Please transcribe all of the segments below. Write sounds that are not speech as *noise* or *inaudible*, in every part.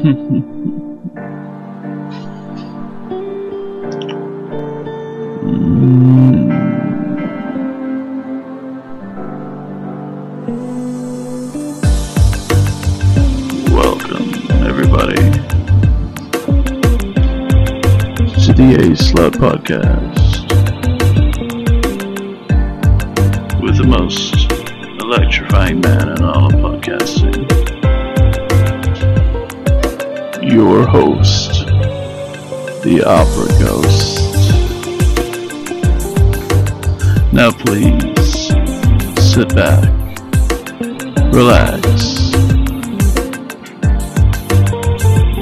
Mm. Welcome, everybody, to the A Slut Podcast Opera Ghost. Now, please sit back, relax.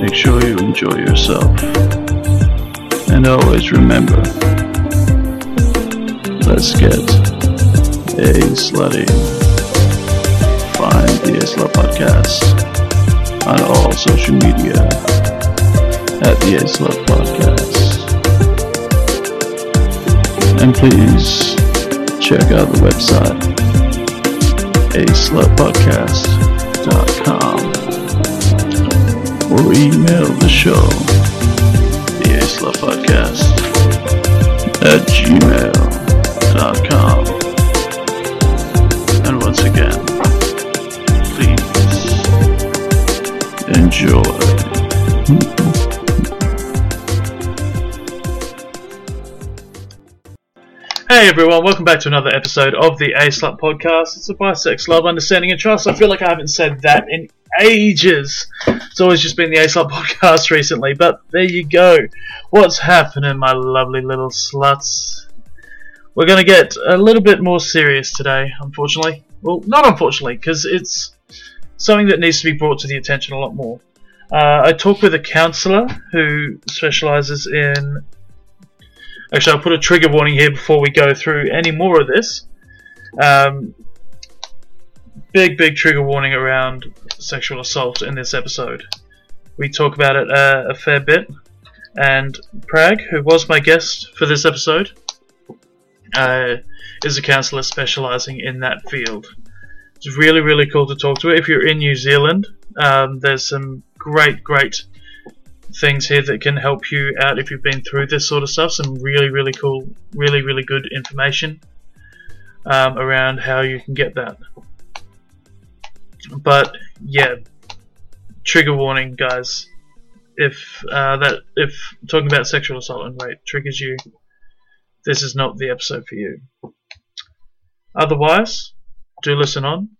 Make sure you enjoy yourself. And always remember let's get a slutty. Find the A Podcast on all social media at the A Slut Podcast. And please check out the website aslutpodcast.com or email the show, the A Slut Podcast, at gmail.com. Hey everyone, welcome back to another episode of the A Slut Podcast. It's a bisex, love, understanding, and trust. I feel like I haven't said that in ages. It's always just been the A Slut Podcast *laughs* recently, but there you go. What's happening, my lovely little sluts? We're going to get a little bit more serious today, unfortunately. Well, not unfortunately, because it's something that needs to be brought to the attention a lot more. Uh, I talked with a counsellor who specialises in Actually, I'll put a trigger warning here before we go through any more of this. Um, big, big trigger warning around sexual assault in this episode. We talk about it uh, a fair bit. And Prag, who was my guest for this episode, uh, is a counsellor specialising in that field. It's really, really cool to talk to her. If you're in New Zealand, um, there's some great, great things here that can help you out if you've been through this sort of stuff. Some really, really cool, really, really good information um, around how you can get that. But yeah, trigger warning, guys. If uh, that if talking about sexual assault and rape triggers you, this is not the episode for you. Otherwise, do listen on,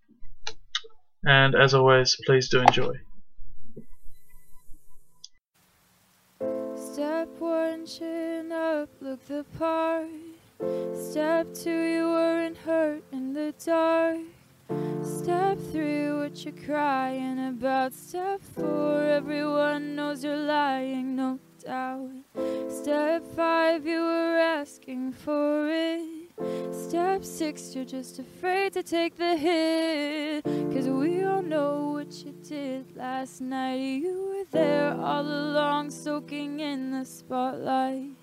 and as always, please do enjoy. One, chin up, look the part. Step two, you weren't hurt in the dark. Step three, what you're crying about? Step four, everyone knows you're lying, no doubt. Step five, you were asking for it. Step six, you're just afraid to take the hit. Cause we all know what you did last night. You were there all along, soaking in the spotlight.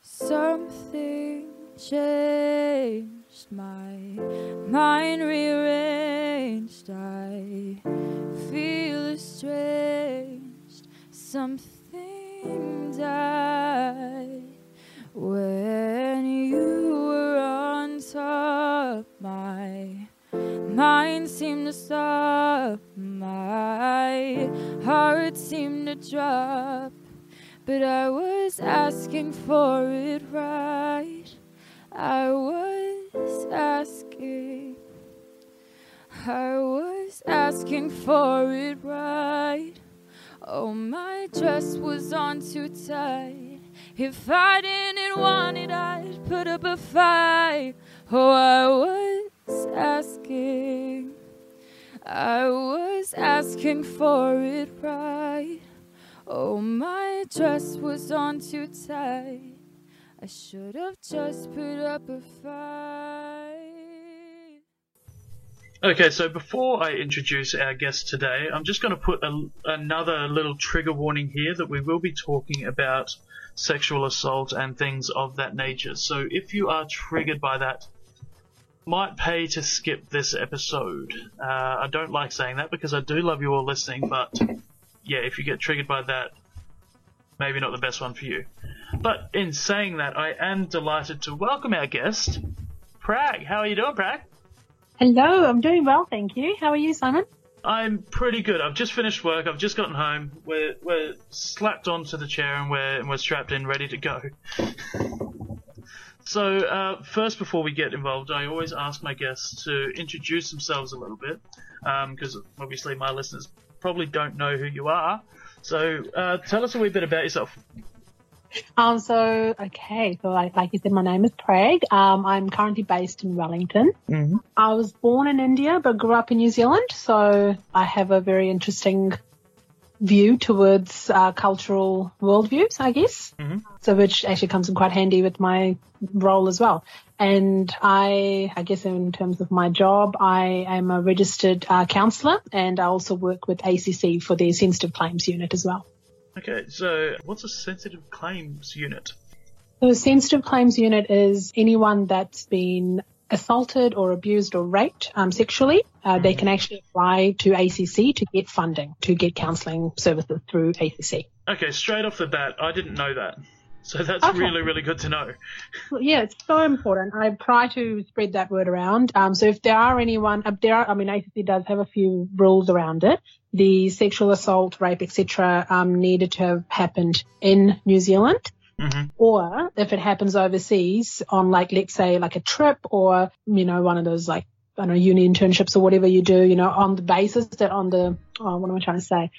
Something changed, my mind rearranged. I feel estranged. Something died when mind seemed to stop. My heart seemed to drop. But I was asking for it right. I was asking. I was asking for it right. Oh, my dress was on too tight. If I didn't want it, I'd put up a fight. Oh, I was asking. I was asking for it right. Oh, my dress was on too tight. I should have just put up a fight. Okay, so before I introduce our guest today, I'm just going to put a, another little trigger warning here that we will be talking about sexual assault and things of that nature. So if you are triggered by that, might pay to skip this episode. Uh, I don't like saying that because I do love you all listening, but yeah, if you get triggered by that, maybe not the best one for you. But in saying that, I am delighted to welcome our guest, Prag. How are you doing, Prag? Hello, I'm doing well, thank you. How are you, Simon? I'm pretty good. I've just finished work. I've just gotten home. We're we're slapped onto the chair and we're and we're strapped in, ready to go. *laughs* so uh, first, before we get involved, I always ask my guests to introduce themselves a little bit, because um, obviously my listeners probably don't know who you are. So uh, tell us a wee bit about yourself. Um, so, okay, so like, like you said, my name is Prag. Um, I'm currently based in Wellington. Mm-hmm. I was born in India, but grew up in New Zealand. So I have a very interesting view towards uh, cultural worldviews, I guess. Mm-hmm. So which actually comes in quite handy with my role as well. And I, I guess in terms of my job, I am a registered uh, counsellor and I also work with ACC for their sensitive claims unit as well. Okay, so what's a sensitive claims unit? The sensitive claims unit is anyone that's been assaulted or abused or raped um, sexually. Uh, They can actually apply to ACC to get funding, to get counselling services through ACC. Okay, straight off the bat, I didn't know that. So that's Okay. really, really good to know. Well, Yeah, it's so important. I try to spread that word around. Um, so if there are anyone, uh, there are, I mean, ACC does have a few rules around it. The sexual assault, rape, etc., um, needed to have happened in New Zealand. Mhm. Or if it happens overseas on like, let's say like a trip or, you know, one of those like, I don't know, uni internships or whatever you do, you know, on the basis that on the, oh, what am I trying to say?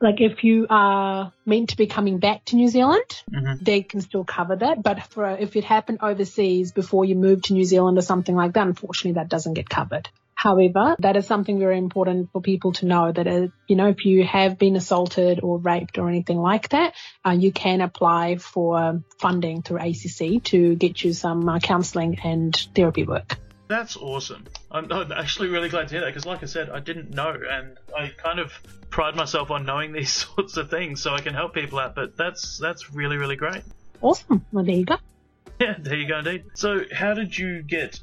Like if you are meant to be coming back to New Zealand, Mhm. they can still cover that. But for if it happened overseas before you moved to New Zealand or something like that, unfortunately that doesn't get covered. However, that is something very important for people to know that, uh, you know, if you have been assaulted or raped or anything like that, uh, you can apply for funding through ACC to get you some uh, counselling and therapy work. That's awesome. I'm, I'm actually really glad to hear that because, like I said, I didn't know, and I kind of pride myself on knowing *laughs* these sorts of things so I can help people out. But that's that's really, really great. Awesome. Well, there you go. Yeah, there you go, indeed. So, how did you get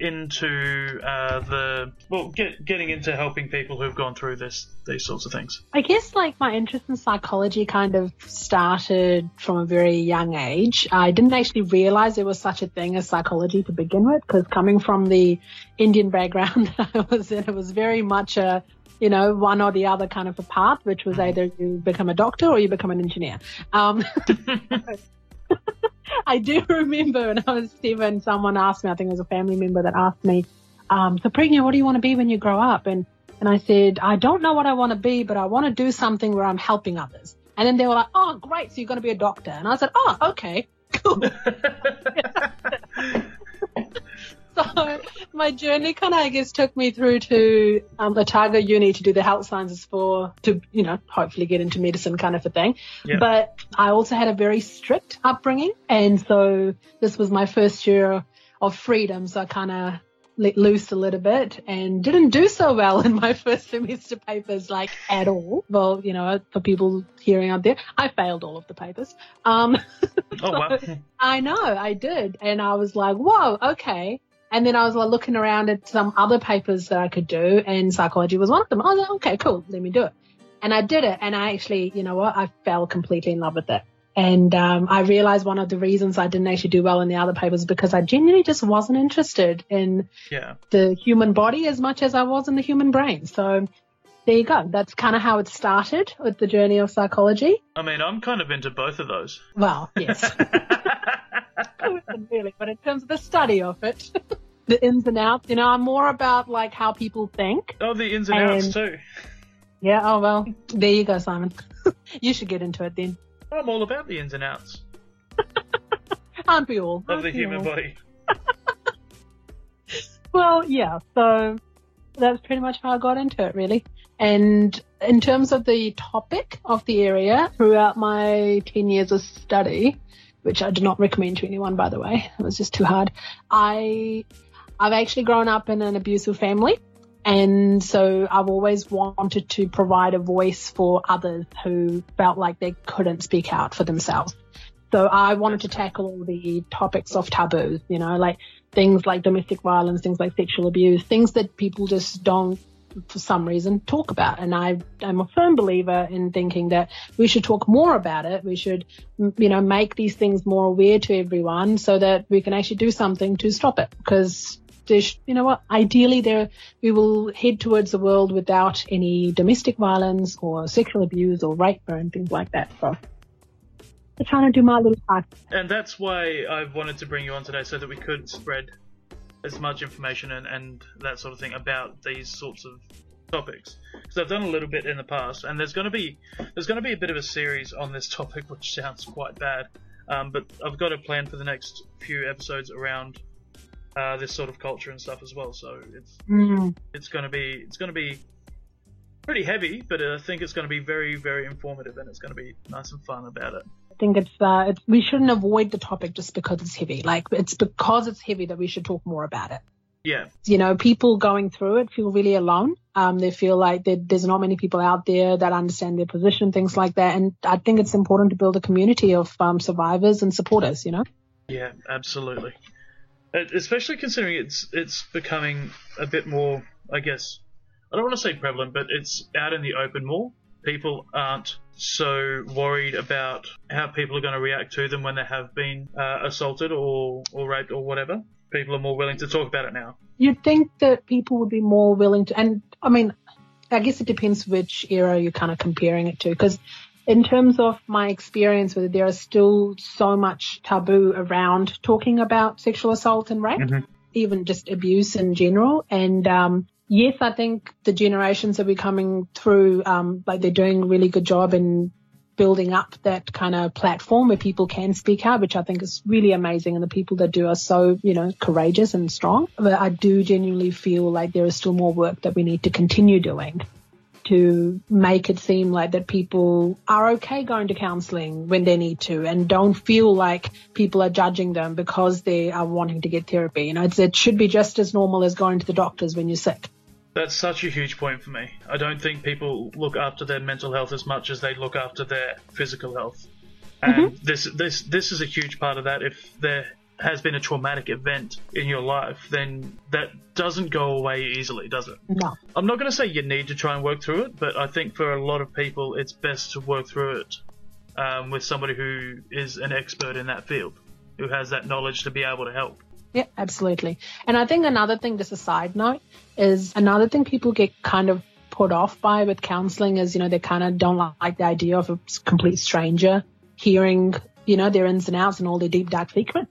into uh, the well, get getting into helping people who've gone through this these sorts of things? I guess like my interest in psychology kind of started from a very young age. I didn't actually realize there was such a thing as psychology to begin with because coming from the Indian background *laughs* that I was in, it was very much a, you know, one or the other kind of a path, which was either you become a doctor or you become an engineer. Um, *laughs* *laughs* I do *laughs* remember when I was seven, someone asked me, I think it was a family member that asked me, um, so Pragna, what do you want to be when you grow up? And and I said, I don't know what I want to be, but I want to do something where I'm helping others. And then they were like, oh, great. So you're going to be a doctor. And I said, oh, okay, cool. *laughs* *laughs* *laughs* so my journey kind of, I guess, took me through to um, Otago Uni to do the health sciences for, to, you know, hopefully get into medicine kind of a thing. Yeah. But I also had a very strict upbringing. And so this was my first year of freedom. So I kind of let loose a little bit and didn't do so well *laughs* in my first semester papers, like at all. Well, you know, for people hearing out there, I failed all of the papers. Um, *laughs* oh wow! I know I did. And I was like, whoa, okay. And then I was like looking around at some other papers that I could do and psychology was one of them. I was like, okay, cool. Let me do it. And I did it. And I actually, you know what? I fell completely in love with it. And um, I realized one of the reasons I didn't actually do well in the other papers is because I genuinely just wasn't interested in Yeah, the human body as much as I was in the human brain. So there you go. That's kind of how it started with the journey of psychology. I mean, I'm kind of into both of those. Well, yes. *laughs* *laughs* Really, but in terms of the study of it, *laughs* the ins and outs, you know, I'm more about like how people think. oh, the ins and outs too. Yeah. Oh well, there you go, Simon. *laughs* you should get into it then. I'm all about the ins and outs *laughs* Aren't we all? of the human all? body. *laughs* Well, yeah. So that's pretty much how I got into it, really. And in terms of the topic of the area, throughout my 10 years of study, which I do not recommend to anyone, by the way, it was just too hard. I, I've actually grown up in an abusive family. And so I've always wanted to provide a voice for others who felt like they couldn't speak out for themselves. So I wanted to tackle all the topics of taboos, you know, like things like domestic violence, things like sexual abuse, things that people just don't for some reason, talk about. And I am a firm believer in thinking that we should talk more about it. We should, you know, make these things more aware to everyone so that we can actually do something to stop it. Because you know what, ideally there, we will head towards a world without any domestic violence or sexual abuse or rape or things like that. So trying to do my little part. And that's why I wanted to bring you on today so that we could spread as much information and, and that sort of thing about these sorts of topics because I've done a little bit in the past, and there's going to be there's going to be a bit of a series on this topic, which sounds quite bad, um, but I've got a plan for the next few episodes around uh, this sort of culture and stuff as well. So it's Mm. it's going to be it's going to be pretty heavy, but I think it's going to be very very informative, and it's going to be nice and fun about it. I think it's, uh, it's, we shouldn't avoid the topic just because it's heavy. Like, it's because it's heavy that we should talk more about it. Yeah, you know, people going through it feel really alone. Um, they feel like there's not many people out there that understand their position, things like that. And I think it's important to build a community of um, survivors and supporters, you know? Yeah, absolutely. Uh, Especially considering it's it's becoming a bit more, I guess, I don't want to say prevalent, but it's out in the open more. People aren't so worried about how people are going to react to them when they have been uh, assaulted or, or raped or whatever. People are more willing to talk about it now. You'd think that people would be more willing to, and I mean, I guess it depends which era you're kind of comparing it to. Because in terms of my experience with it, there is still so much taboo around talking about sexual assault and rape. Mhm. even just abuse in general. And um, yes, I think the generations that we're coming through, um, like they're doing a really good job in building up that kind of platform where people can speak out, which I think is really amazing. And the people that do are so, you know, courageous and strong. But I do genuinely feel like there is still more work that we need to continue doing to make it seem like that people are okay going to counseling when they need to and don't feel like people are judging them because they are wanting to get therapy. You know, it should be just as normal as going to the doctors when you're sick. That's such a huge point for me. I don't think people look after their mental health as much as they look after their physical health. Mm-hmm. And this this this is a huge part of that. If there has been a traumatic event in your life, then that doesn't go away easily, does it? No. I'm not going to say you need to try and work through it, but I think for a lot of people, it's best to work through it um, with somebody who is an expert in that field, who has that knowledge to be able to help. Yeah, absolutely. And I think another thing, just a side note, is another thing people get kind of put off by with counseling is, you know, they kind of don't like the idea of a complete stranger hearing, you know, their ins and outs and all their deep, dark secrets.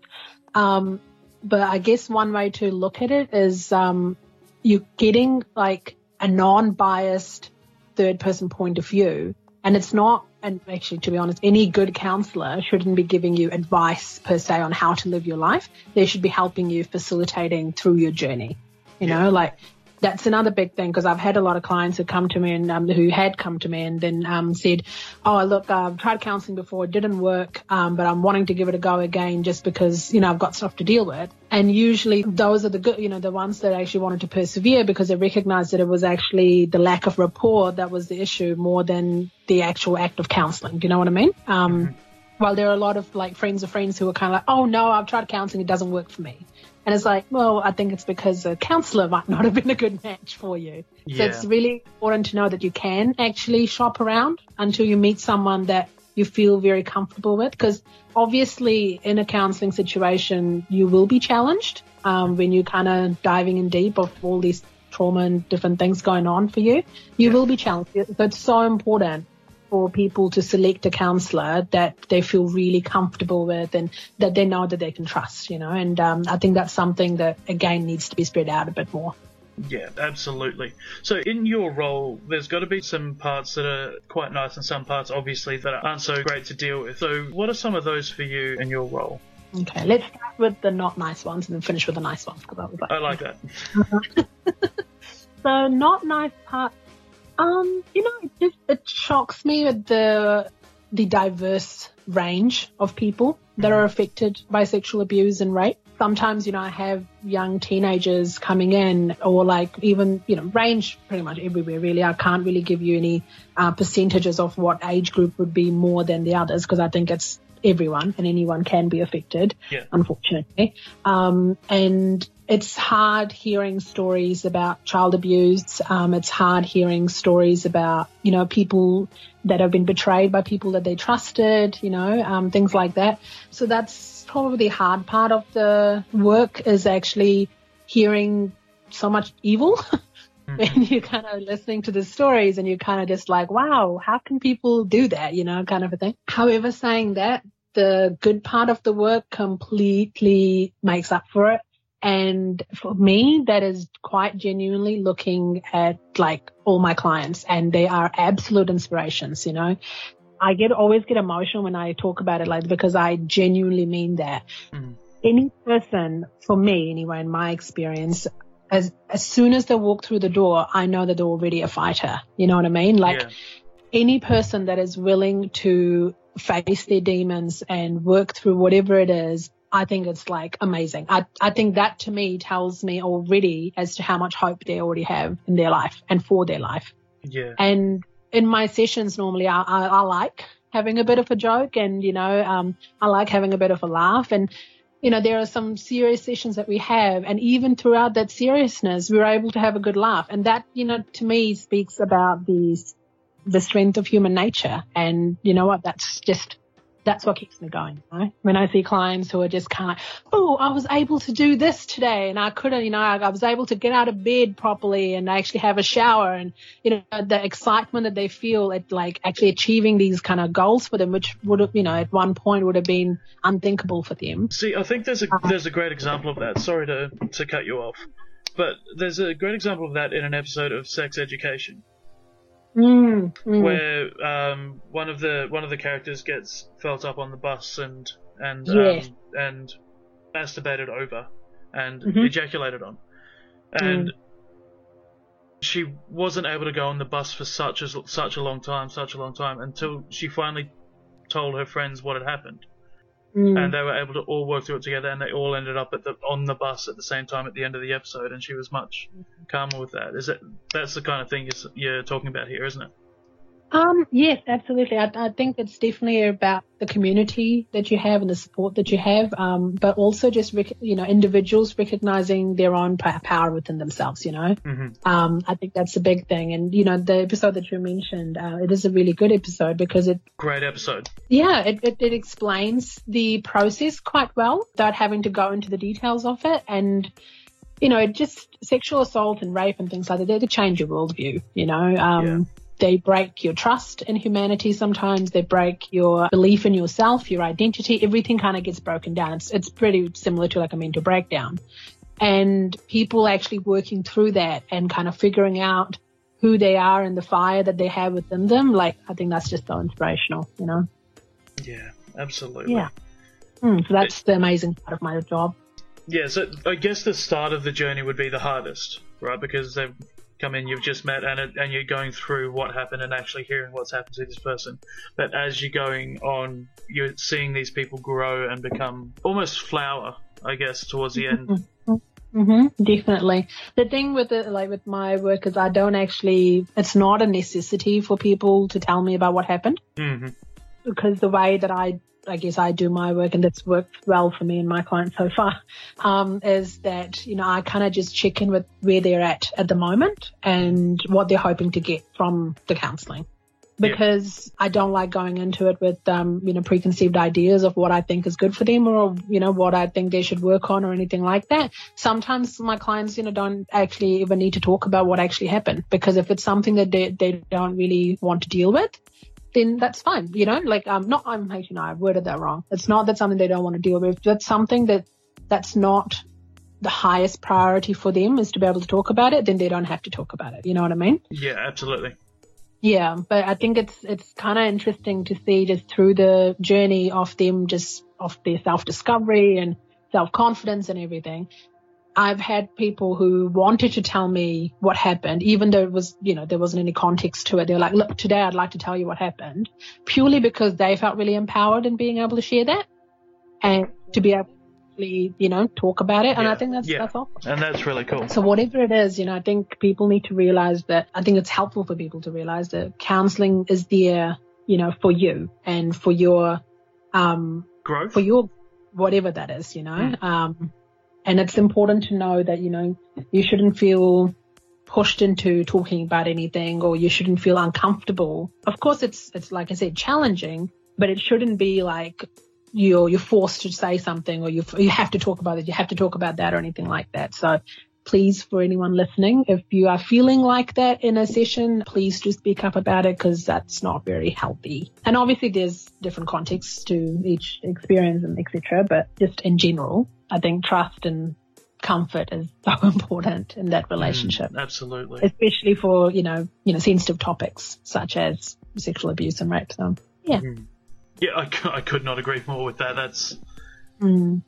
Um, but I guess one way to look at it is um, you're getting like a non-biased third person point of view. And it's not, and actually, to be honest, any good counselor shouldn't be giving you advice per se on how to live your life. They should be helping you facilitating through your journey. You know, like that's another big thing because I've had a lot of clients who come to me and um, who had come to me and then um, said, "Oh, look, I've tried counselling before, it didn't work, um, but I'm wanting to give it a go again just because you know I've got stuff to deal with." And usually those are the good, you know, the ones that actually wanted to persevere because they recognised that it was actually the lack of rapport that was the issue more than the actual act of counselling. Do you know what I mean? Um, While there are a lot of like friends of friends who are kind of like, "Oh no, I've tried counselling, it doesn't work for me." And it's like, well, I think it's because a counselor might not have been a good match for you. So it's really important to know that you can actually shop around until you meet someone that you feel very comfortable with. Because obviously, in a counseling situation, you will be challenged um, when you're kind of diving in deep of all these trauma and different things going on for you. You Yeah. will be challenged. So it's so important for people to select a counselor that they feel really comfortable with and that they know that they can trust, you know. And um, I think that's something that again needs to be spread out a bit more. Yeah, absolutely. So, in your role, there's got to be some parts that are quite nice and some parts, obviously, that aren't so great to deal with. So, what are some of those for you in your role? Okay, let's start with the not nice ones and then finish with the nice ones because I was like, I like that. *laughs* so not nice part. Um, you know, it just it shocks me with the the diverse range of people that are affected by sexual abuse and rape. Sometimes, you know, I have young teenagers coming in or like even, you know, range pretty much everywhere really. I can't really give you any uh, percentages of what age group would be more than the others because I think it's everyone and anyone can be affected Yeah. unfortunately. Um, and it's hard hearing stories about child abuse. Um, it's hard hearing stories about, you know, people that have been betrayed by people that they trusted, you know, um, things like that. So that's probably the hard part of the work is actually hearing so much evil. *laughs* and you're kind of listening to the stories and you're kind of just like, wow, how can people do that? You know, kind of a thing. However, saying that, the good part of the work completely makes up for it. And for me, that is quite genuinely looking at like all my clients and they are absolute inspirations, you know. I get always get emotional when I talk about it like because I genuinely mean that. Mm. Any person, for me anyway, in my experience, as as soon as they walk through the door, I know that they're already a fighter. You know what I mean? Like Yeah. any person that is willing to face their demons and work through whatever it is, I think it's like amazing. I, I think that to me tells me already as to how much hope they already have in their life and for their life. Yeah. And in my sessions, normally I, I, I like having a bit of a joke and, you know, um, I like having a bit of a laugh. And, you know, there are some serious sessions that we have. And even throughout that seriousness, we were able to have a good laugh. And that, you know, to me speaks about these, the strength of human nature. And you know what? That's just, that's what keeps me going. You know? When I see clients who are just kind of, oh, I was able to do this today and I couldn't, you know, I, I was able to get out of bed properly and actually have a shower and, you know, the excitement that they feel at like actually achieving these kind of goals for them, which would have, you know, at one point would have been unthinkable for them. See, I think there's a um, there's a great example of that. Sorry to to cut you off, but there's a great example of that in an episode of Sex Education Mm, mm. where um, one of the one of the characters gets felt up on the bus and and Yes. um, and masturbated over and Mhm. ejaculated on, and she wasn't able to go on the bus for such a such a long time, such a long time until she finally told her friends what had happened Mm. and they were able to all work through it together, and they all ended up at the on the bus at the same time at the end of the episode, and she was much calmer with that. Is it that's the kind of thing you're, you're talking about here, isn't it? Um, yes, absolutely. I, I think it's definitely about the community that you have and the support that you have, um, but also just, rec- you know, individuals recognizing their own power within themselves, you know. Mm-hmm. Um, I think that's a big thing. And, you know, the episode that you mentioned, uh, it is a really good episode because it, Great episode. yeah, it, it, it explains the process quite well without having to go into the details of it. And, you know, just sexual assault and rape and things like that, they change your worldview, you know. Um, Yeah. They break your trust in humanity sometimes. They break your belief in yourself, your identity. Everything kind of gets broken down. It's, it's pretty similar to like a mental breakdown. And people actually working through that and kind of figuring out who they are and the fire that they have within them. Like, I think that's just so inspirational, you know? Yeah, absolutely. Yeah. Mm, so that's the amazing part of my job. Yeah, so I guess the start of the journey would be the hardest, right? Because they've come in, you've just met, and it, and you're going through what happened and actually hearing what's happened to this person. But as you're going on, you're seeing these people grow and become almost flower, I guess, towards the end. *laughs* hmm definitely. The thing with it, like with my work, is I don't actually. It's not a necessity for people to tell me about what happened hmm because the way that I, I guess I do my work and that's worked well for me and my clients so far, *laughs* um, is that you know I kind of just check in with where they're at at the moment and what they're hoping to get from the counselling. Yeah. Because I don't like going into it with, um, you know, preconceived ideas of what I think is good for them or, you know, what I think they should work on or anything like that. Sometimes my clients, you know, don't actually even need to talk about what actually happened because if it's something that they, they don't really want to deal with, then that's fine. You know, like, um, not, I'm, know, I worded that wrong. It's not that something they don't want to deal with. That's something that, that's not the highest priority for them is to be able to talk about it. Then they don't have to talk about it. You know what I mean? Yeah, absolutely. Yeah, but I think it's it's kind of interesting to see just through the journey of them just of their self discovery and self confidence and everything. I've had people who wanted to tell me what happened, even though it was, you know, there wasn't any context to it. They were like, look, today I'd like to tell you what happened, purely because they felt really empowered in being able to share that and to be able to, you know, talk about it. And Yeah, I think that's, yeah. that's awesome. And that's really cool. So whatever it is, you know, I think people need to realize that I think it's helpful for people to realize that counseling is there, you know, for you and for your, um, Growth? for your, whatever that is, you know, um, And it's important to know that, you know, you shouldn't feel pushed into talking about anything or you shouldn't feel uncomfortable. Of course, it's, it's like I said, challenging, but it shouldn't be like you're, you're forced to say something or you, you have to talk about it. You have to talk about that or anything like that. So please, for anyone listening, if you are feeling like that in a session, please do speak up about it because that's not very healthy. And obviously there's different contexts to each experience and etc. But just in general, I think trust and comfort is *laughs* so important in that relationship. Mm, absolutely. Especially for, you know, you know, sensitive topics such as sexual abuse and rape. So yeah. Mm. Yeah, I, I could not agree more with that. That's Mm.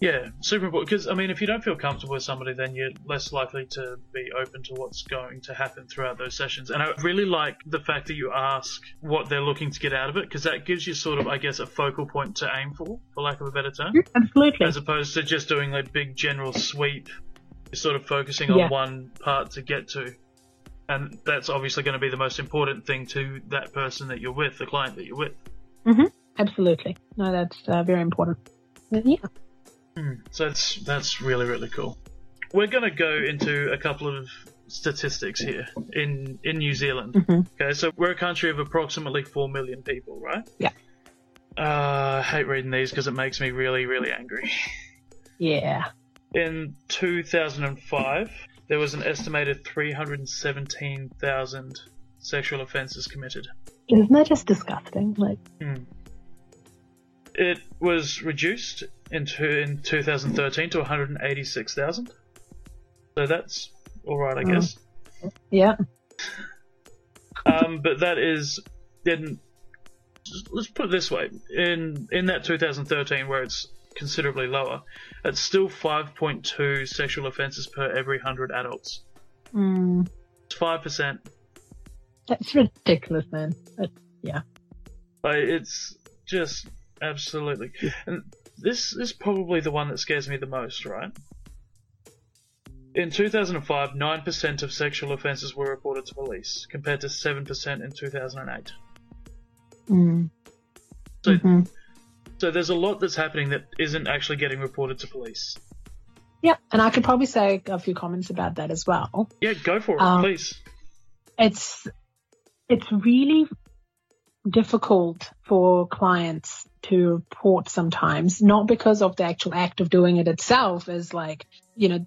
Yeah, super important. Because I mean, if you don't feel comfortable with somebody, then you're less likely to be open to what's going to happen throughout those sessions. And I really like the fact that you ask what they're looking to get out of it, because that gives you sort of, I guess, a focal point to aim for, for lack of a better term, Absolutely. as opposed to just doing a big general sweep, sort of focusing Yeah. on one part to get to. And that's obviously going to be the most important thing to that person that you're with, the client that you're with. Absolutely. No, that's uh, very important. But yeah. So that's that's really really cool. We're gonna go into a couple of statistics here in in New Zealand. Mhm. Okay, so we're a country of approximately four million people, right? Yeah. Uh, I hate reading these because it makes me really really angry. Yeah. In 2005, there was an estimated 317,000 sexual offences committed. Isn't that just disgusting? Like, It was reduced into in 2013 to 186,000. So that's all right, I Mm. guess. yeah. Um, but that is didn't. Let's put it this way: in in that 2013, where it's considerably lower, it's still 5.2 sexual offences per every hundred adults. Mm, It's five percent. that's ridiculous, man. Yeah. Like, it's just absolutely. And this is probably the one that scares me the most, right? In 2005, 9% of sexual offences were reported to police, compared to 7% in 2008. Mm, So, mhm. so there's a lot that's happening that isn't actually getting reported to police. Yeah, and I could probably say a few comments about that as well. Yeah, go for it, Um, please. It's it's really difficult for clients to report sometimes, not because of the actual act of doing it itself, is like, you know,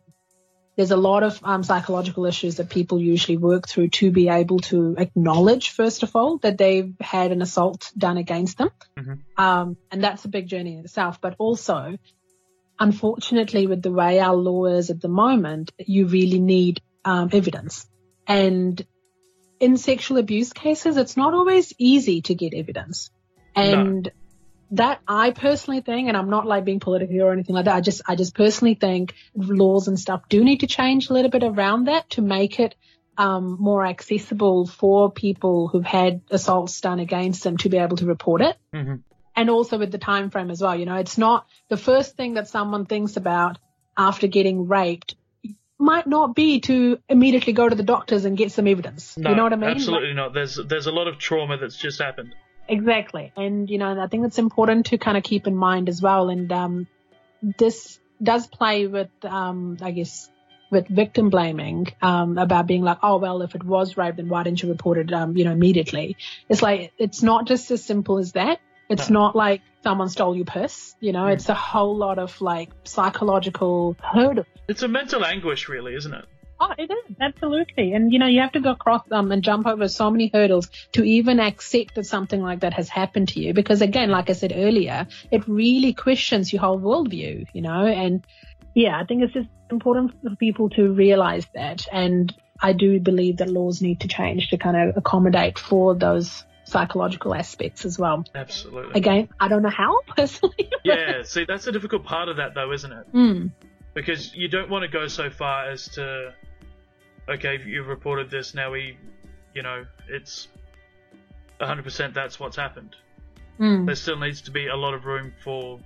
there's a lot of um, psychological issues that people usually work through to be able to acknowledge, first of all, that they've had an assault done against them. Mhm. Um, and that's a big journey in itself. But also, unfortunately, with the way our law is at the moment, you really need um, evidence. And in sexual abuse cases, it's not always easy to get evidence. And that I personally think, and I'm not like being political or anything like that. I just, I just personally think laws and stuff do need to change a little bit around that to make it um, more accessible for people who've had assaults done against them to be able to report it. hmm And also with the time frame as well. You know, it's not the first thing that someone thinks about after getting raped might not be to immediately go to the doctors and get some evidence. No, you know what I mean? absolutely not. There's there's a lot of trauma that's just happened. Exactly. And, you know, I think it's important to kind of keep in mind as well. And, um, this does play with, um, I guess, with victim blaming, um, about being like, oh, well, if it was rape, then why didn't you report it, um, you know, immediately? It's like, it's not just as simple as that. It's No. not like someone stole your purse, you know, Mm. it's a whole lot of like psychological hurdle. It's a mental anguish, really, isn't it? Oh, it is absolutely, and you know you have to go across them and jump over so many hurdles to even accept that something like that has happened to you. Because again, like I said earlier, it really questions your whole worldview, you know. And yeah, I think it's just important for people to realize that. And I do believe that laws need to change to kind of accommodate for those psychological aspects as well. Absolutely. Again, I don't know how *laughs* personally. Yeah. See, that's a difficult part of that, though, isn't it? Mm, Because you don't want to go so far as to, okay, you've reported this, now we, you know, it's 100% that's what's happened. mm. There still needs to be a lot of room for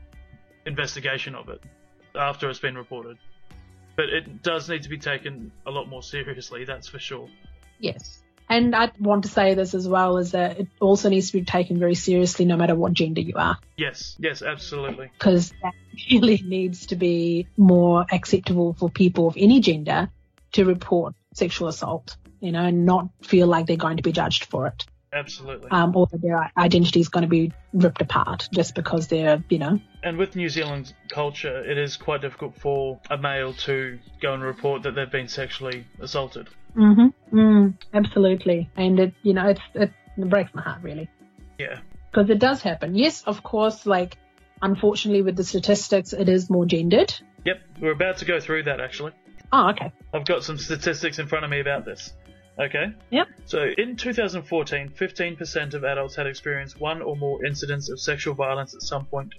investigation of it after it's been reported. But it does need to be taken a lot more seriously, that's for sure. Yes. And I want to say this as well is that it also needs to be taken very seriously no matter what gender you are. Yes, yes, absolutely. Because that really needs to be more acceptable for people of any gender to report sexual assault, you know, and not feel like they're going to be judged for it. Absolutely. Um, or their identity is going to be ripped apart just because they're, you know. And with New Zealand culture, it is quite difficult for a male to go and report that they've been sexually assaulted. Mm-hmm. Mm, absolutely. And it, you know, it's, it breaks my heart really. Yeah. Because it does happen. Yes, of course, like, unfortunately with the statistics, it is more gendered. Yep, we're about to go through that actually. Oh, okay. I've got some statistics in front of me about this. Okay? Yep. So in 2014, 15% of adults had experienced one or more incidents of sexual violence at some point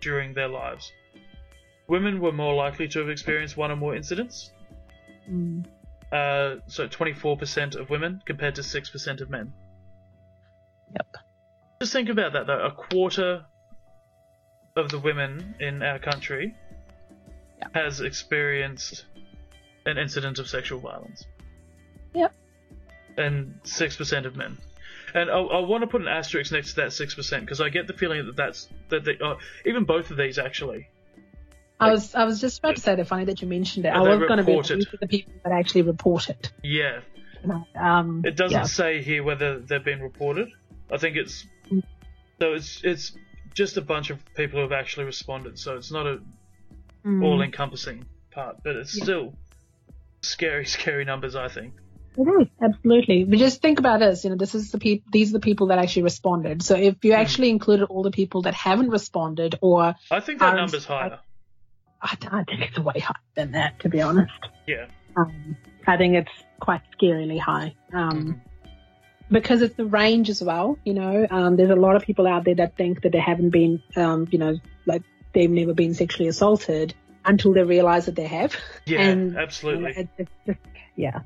during their lives. Women were more likely to have experienced one or more incidents. Mm. Uh, so 24% of women compared to 6% of men. Yep. Just think about that though. A quarter of the women in our country Yeah. has experienced an incident of sexual violence. Yep. And 6% of men. And I, I want to put an asterisk next to that 6% because I get the feeling that that's, that they, uh, even both of these actually. I was I was just about to say that funny that you mentioned it. I was going to be the people that actually report it. Yeah. You know, um, It doesn't yeah. say here whether they've been reported. I think it's Mm. so it's it's just a bunch of people who have actually responded. So it's not a Mm. all-encompassing part, but it's Yeah. still scary, *laughs* scary numbers. I think. It is absolutely. But just think about this. You know, this is the peop- These are the people that actually responded. So if Hmm. you actually included all the people that haven't responded, or I think that Um, number's higher. I, I think it's way higher than that, to be honest. Yeah. Um, I think it's quite scarily high. Um, Mhm. because it's the range as well. You know, um, there's a lot of people out there that think that they haven't been, um, you know, like they've never been sexually assaulted until they realize that they have. Yeah, and, absolutely. It, it's just, yeah.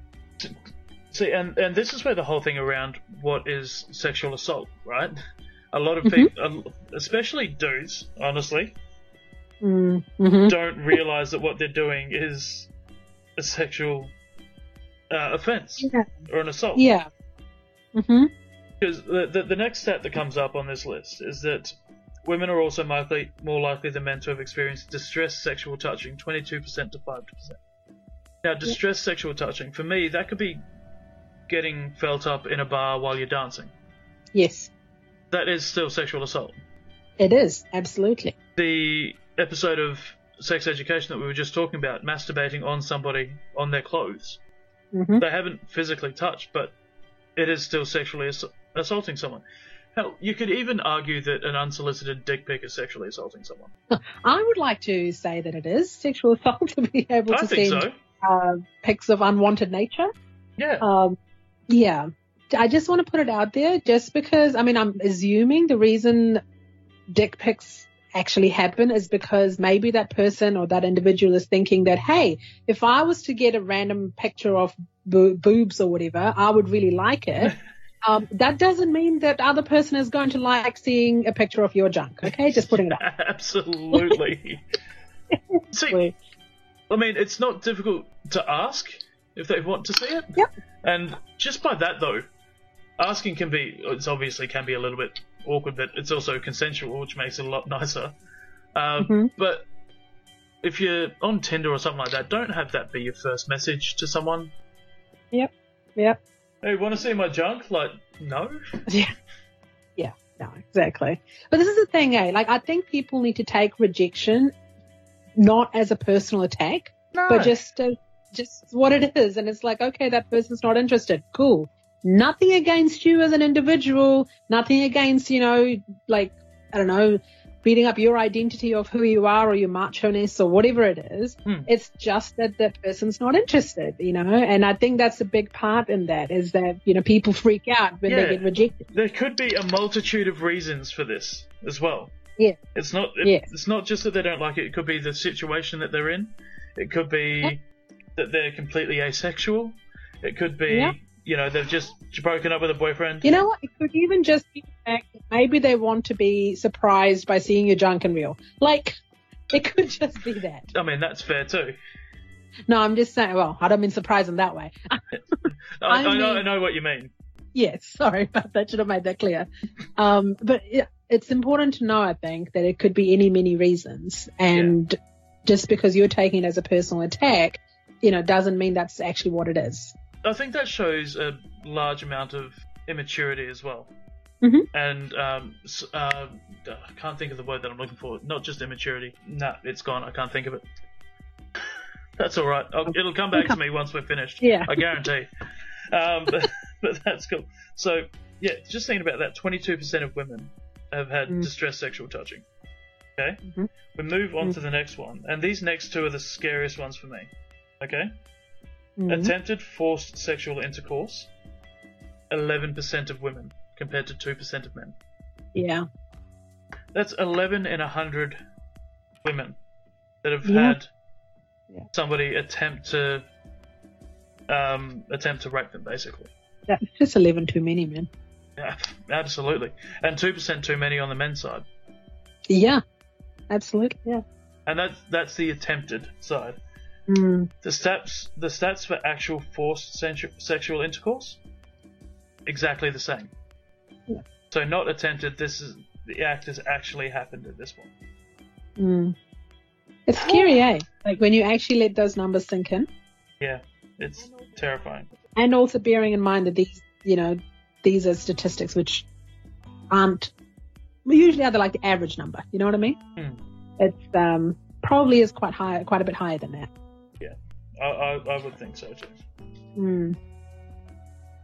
See, and and this is where the whole thing around what is sexual assault, right? A lot of Mhm. people, especially dudes, honestly, Mm, hmm don't realize that what they're doing is a sexual uh, offense Yeah. or an assault. Yeah. hmm Because the, the the next stat that comes up on this list is that women are also likely, more likely than men to have experienced distressed sexual touching, 22% to 5%. Now, distressed sexual touching, for me, that could be getting felt up in a bar while you're dancing. Yes, That is still sexual assault. it is absolutely. The episode of sex education that we were just talking about, masturbating on somebody on their clothes, hmm they haven't physically touched, but it is still sexually ass- assaulting someone. Hell, you could even argue that an unsolicited dick pic is sexually assaulting someone. *laughs* I would like to say that it is sexual assault *laughs* to be able I to send so. uh, pics of unwanted nature. Yeah. Um, yeah, I just want to put it out there, just because I mean I'm assuming the reason dick pics actually happen is because maybe that person or that individual is thinking that hey, if I was to get a random picture of bo- boobs or whatever, I would really like it. *laughs* Um, that doesn't mean that the other person is going to like seeing a picture of your junk. Okay, just putting it out. *laughs* Absolutely. *laughs* See, I mean, it's not difficult to ask if they want to see it. Yep. And just by that, though, asking can be, it's obviously can be a little bit awkward, but it's also consensual, which makes it a lot nicer. Um, Mhm. But if you're on Tinder or something like that, don't have that be your first message to someone. Yep. Yep. Hey, want to see my junk? Like, no. *laughs* Yeah. Yeah, no, exactly. But this is the thing, eh? Like, I think people need to take rejection not as a personal attack, No. but just uh, just what it is. And it's like, okay, that person's not interested. Cool. Nothing against you as an individual. Nothing against, you know, like, I don't know, beating up your identity of who you are or your macho-ness or whatever it is. Hmm. It's just that that person's not interested, you know? And I think that's a big part in that is that, you know, people freak out when Yeah. they get rejected. there could be a multitude of reasons for this as well. Yeah. It's not. It, Yeah. It's not just that they don't like it. It could be the situation that they're in. It could be Yeah. that they're completely asexual. It could be, Yeah. You know, they've just broken up with a boyfriend. You know what? It could even just be the fact that maybe they want to be surprised by seeing your junk and reel. Like, it could just be that. I mean, that's fair too. no, I'm just saying. Well, I don't mean surprise in that way. I, *laughs* I I, know, I know what you mean. yes, sorry *laughs* about that. Should have made that clear. Um, but yeah, it's important to know, I think, that it could be any many reasons, and just because you're taking it as a personal attack, you know, doesn't mean that's actually what it is. I think that shows a large amount of immaturity as well. Mhm. And um, uh, I can't think of the word that I'm looking for. Not just immaturity. Nah, it's gone. I can't think of it. *laughs* That's all right. I'll, it'll come back to me once we're finished. Yeah. I guarantee. Um, but, *laughs* but that's cool. So yeah, just thinking about that. 22% of women have had Mm. distressed sexual touching. Okay. Mhm. We move on Mm. to the next one, and these next two are the scariest ones for me. Okay. Mhm. Attempted forced sexual intercourse, 11% of women compared to 2% of men. Yeah. That's 11 in 100 women that have Yeah. had Yeah. somebody attempt to um, attempt to rape them, basically. That's just 11 too many, men. Yeah, absolutely. And 2% too many on the men's side. Yeah. Absolutely. Yeah. And that's that's the attempted side. Mm. The stats the stats for actual forced sensu- sexual intercourse exactly the same. Yeah. So not attempted. This is the act has actually happened at this point. Mm. It's scary, eh? Like when you actually let those numbers sink in. Yeah, it's terrifying. and also bearing in mind that these, you know, these are statistics which aren't well, usually are the, like the average number. You know what I mean? Hmm. It's um probably is quite high, quite a bit higher than that. I, I, I would think so too. Mm.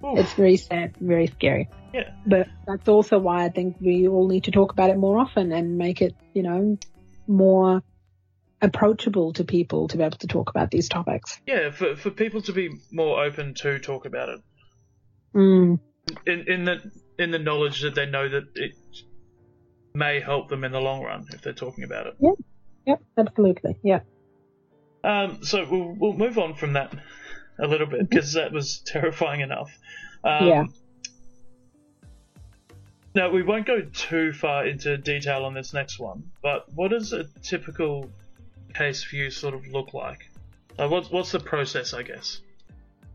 Oof. It's very sad, very scary. Yeah. But that's also why I think we all need to talk about it more often and make it, you know, more approachable to people to be able to talk about these topics. Yeah, for for people to be more open to talk about it Mm. in in the in the knowledge that they know that it may help them in the long run if they're talking about it. Yeah. Yep, absolutely. Yeah. Um, so we'll we'll move on from that a little bit because that was terrifying enough. Um, Yeah. Now we won't go too far into detail on this next one, but what does a typical case for you sort of look like? Uh, what's what's the process, I guess?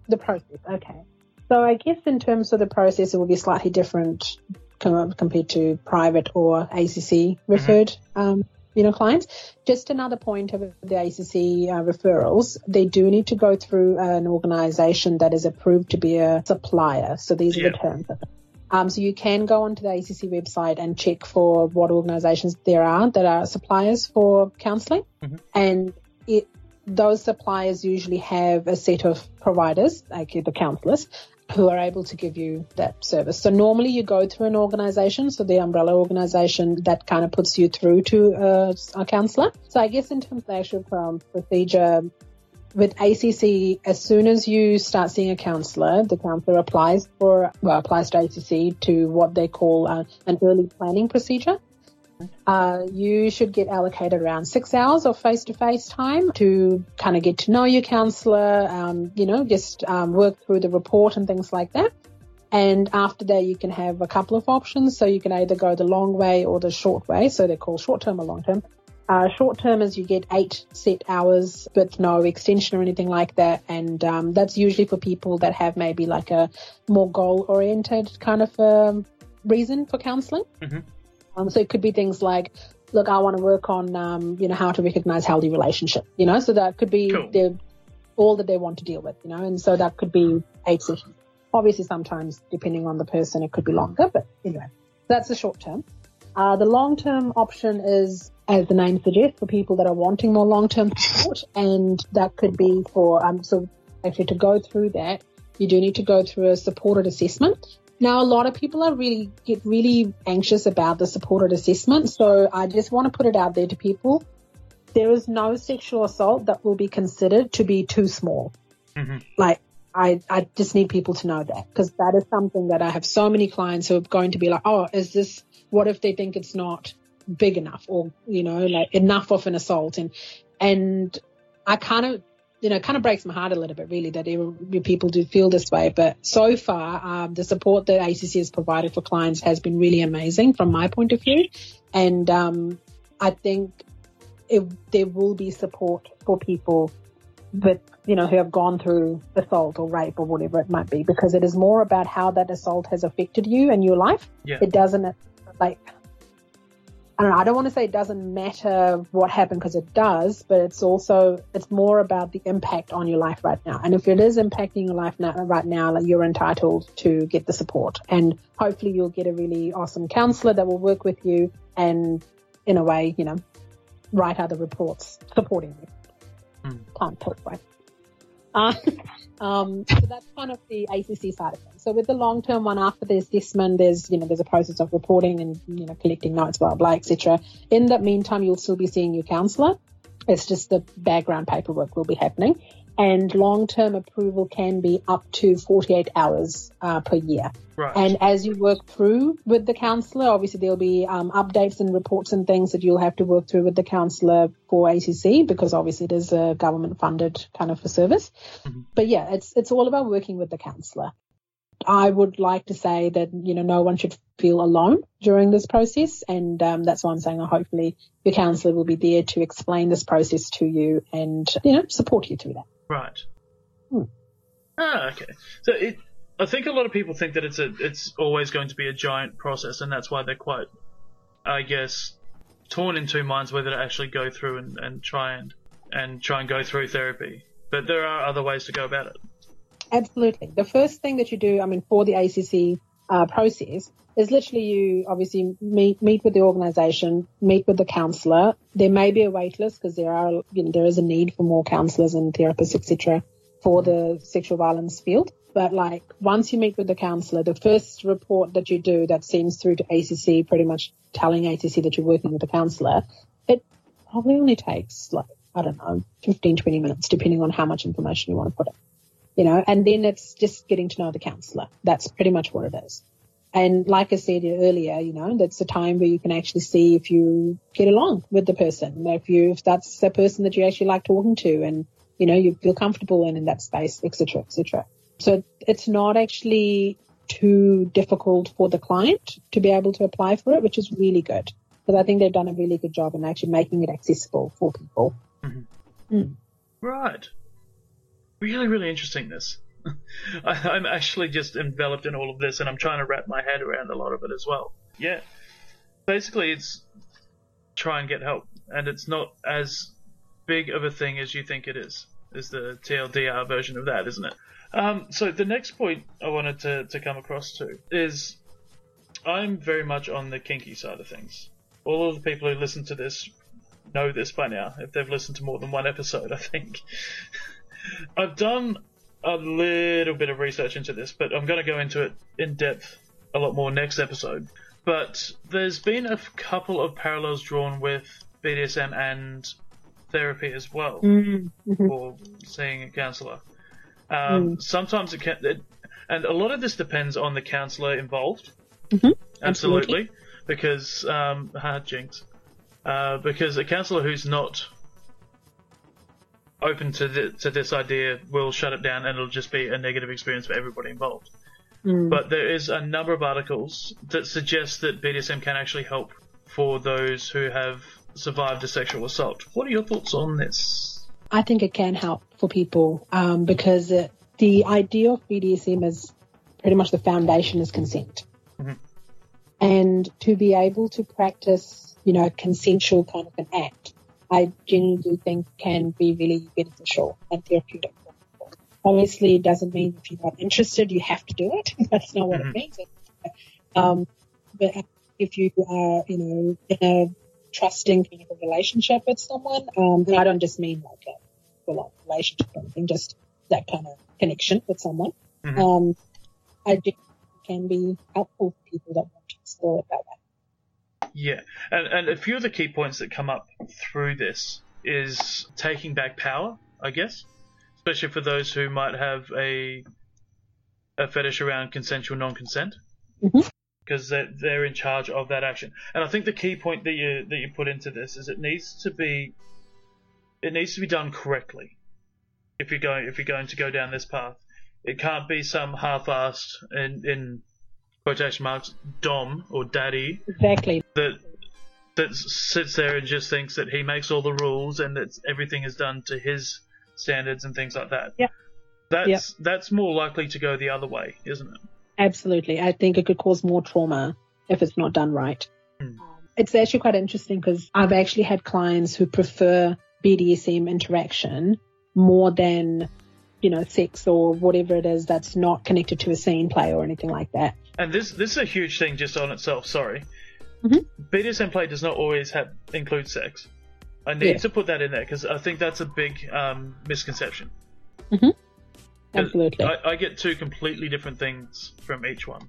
The process, okay. So I guess in terms of the process, it will be slightly different compared to private or ACC referred, um, you know, clients. Just another point of the ACC uh, referrals, they do need to go through an organisation that is approved to be a supplier. So these are the terms. Um, so you can go onto the ACC website and check for what organisations there are that are suppliers for counselling, Mhm. and it those suppliers usually have a set of providers, like the counsellors, who are able to give you that service. So normally you go through an organisation, so the umbrella organisation that kind of puts you through to a, a counsellor. So I guess in terms of the actual um, procedure, with ACC, as soon as you start seeing a counsellor, the counsellor applies for, well, applies to ACC to what they call uh, an early planning procedure. Uh, you should get allocated around six hours of face-to-face time to kind of get to know your counsellor, um, you know, just um, work through the report and things like that. And after that, you can have a couple of options. So you can either go the long way or the short way. So they're called short term or long term. Uh, short term is you get eight set hours with no extension or anything like that. And um, that's usually for people that have maybe like a more goal oriented kind of um, reason for counseling. Mhm. Um, so it could be things like, look, I want to work on, um, you know, how to recognize healthy relationship, you know, so that could be Cool. the, all that they want to deal with, you know, and so that could be eight sessions. Obviously, sometimes depending on the person, it could be longer, but anyway, that's the short term. Uh, the long term option is, as the name suggests, for people that are wanting more long term support, and that could be for, um, so actually to go through that, you do need to go through a supported assessment. Now, a lot of people are really get really anxious about the supported assessment, so I just want to put it out there to people. There is no sexual assault that will be considered to be too small. Mhm. Like, I, I just need people to know that because that is something that I have so many clients who are going to be like, oh, is this, what if they think it's not big enough or, you know, like enough of an assault? And, and I kind of, you know, it kind of breaks my heart a little bit really that people do feel this way. But so far, um, the support that ACC has provided for clients has been really amazing from my point of view. And, um, I think it, there will be support for people but you know who have gone through assault or rape or whatever it might be because it is more about how that assault has affected you and your life Yeah. it doesn't like I don't know I don't want to say it doesn't matter what happened because it does but it's also it's more about the impact on your life right now. And if it is impacting your life now right now like you're entitled to get the support. And hopefully you'll get a really awesome counselor that will work with you and in a way you know write other reports supporting you. Hmm. Can't talk right. Uh, *laughs* um, so that's kind of the ACC side of things. So with the long term one, after there's assessment, there's you know there's a process of reporting and you know collecting notes, blah blah, etc. In the meantime, you'll still be seeing your counsellor. It's just the background paperwork will be happening, and long term approval can be up to 48 hours uh, per year. Right. And as you work through with the counsellor, obviously there'll be um, updates and reports and things that you'll have to work through with the counsellor for ACC because obviously it is a government funded kind of a service. But yeah, it's it's all about working with the counsellor. I would like to say that you know no one should feel alone during this process, and um, that's why I'm saying hopefully your counsellor will be there to explain this process to you and you know support you through that. Right. Hmm. Ah, okay. So it, I think a lot of people think that it's a, it's always going to be a giant process, and that's why they're quite, I guess, torn in two minds whether to actually go through and, and try and and try and go through therapy. But there are other ways to go about it. Absolutely. The first thing that you do, I mean, for the ACC uh, process is literally you obviously meet meet with the organisation, meet with the counsellor. There may be a wait list because there are you know there is a need for more counsellors and therapists, etc., for the sexual violence field. But like once you meet with the counsellor, the first report that you do that sends through to ACC, pretty much telling ACC that you're working with the counsellor, it probably only takes like I don't know 15, 20 minutes, depending on how much information you want to put in you know, and then it's just getting to know the counselor. That's pretty much what it is. And like I said earlier, you know, that's a time where you can actually see if you get along with the person, if you, if that's a person that you actually like talking to and, you know, you feel comfortable in, in that space, et cetera, et cetera. So it's not actually too difficult for the client to be able to apply for it, which is really good. Because I think they've done a really good job in actually making it accessible for people. Mm-hmm. Mm. Right. Really, really interesting. This. *laughs* I, I'm actually just enveloped in all of this, and I'm trying to wrap my head around a lot of it as well. Yeah. Basically, it's try and get help, and it's not as big of a thing as you think it is. Is the TLDR version of that, isn't it? Um, so the next point I wanted to, to come across to is I'm very much on the kinky side of things. All of the people who listen to this know this by now, if they've listened to more than one episode, I think. *laughs* I've done a little bit of research into this, but I'm going to go into it in depth a lot more next episode. But there's been a couple of parallels drawn with BDSM and therapy as well, or seeing a counsellor. Um, Sometimes it can, it, and a lot of this depends on the counsellor involved. Absolutely, because um, ah, jinx. Uh, because a counsellor who's not open to thi- to this idea will shut it down, and it'll just be a negative experience for everybody involved. But there is a number of articles that suggest that BDSM can actually help for those who have survived a sexual assault. What are your thoughts on this? I think it can help for people um, because it, the idea of BDSM is pretty much the foundation is consent. And to be able to practice, you know, consensual kind of an act, I genuinely think can be really beneficial and therapeutic. Obviously, it doesn't mean if you're not interested, you have to do it. *laughs* That's not what it means. Um, but if you are, you know, in a trusting kind of a relationship with someone, um, and I don't just mean like a relationship or anything, just that kind of connection with someone. Um, I think it can be helpful for people that want to explore it that way. Yeah, and and a few of the key points that come up through this is taking back power, I guess, especially for those who might have a a fetish around consensual non-consent, mm-hmm. because they're, they're in charge of that action. And I think the key point that you that you put into this is it needs to be it needs to be done correctly. If you're going if you're going to go down this path, it can't be some half-assed in in quotation marks dom or daddy Exactly. that that sits there and just thinks that he makes all the rules and that everything is done to his standards and things like that. Yeah. That's Yeah. that's more likely to go the other way, isn't it? Absolutely. I think it could cause more trauma if it's not done right. Hmm. It's actually quite interesting because I've actually had clients who prefer BDSM interaction more than, you know, sex or whatever it is that's not connected to a scene play or anything like that. And this this is a huge thing just on itself. Sorry, Mhm. BDSM play does not always have include sex. I need Yeah. to put that in there because I think that's a big um, misconception. Absolutely. I, I get two completely different things from each one.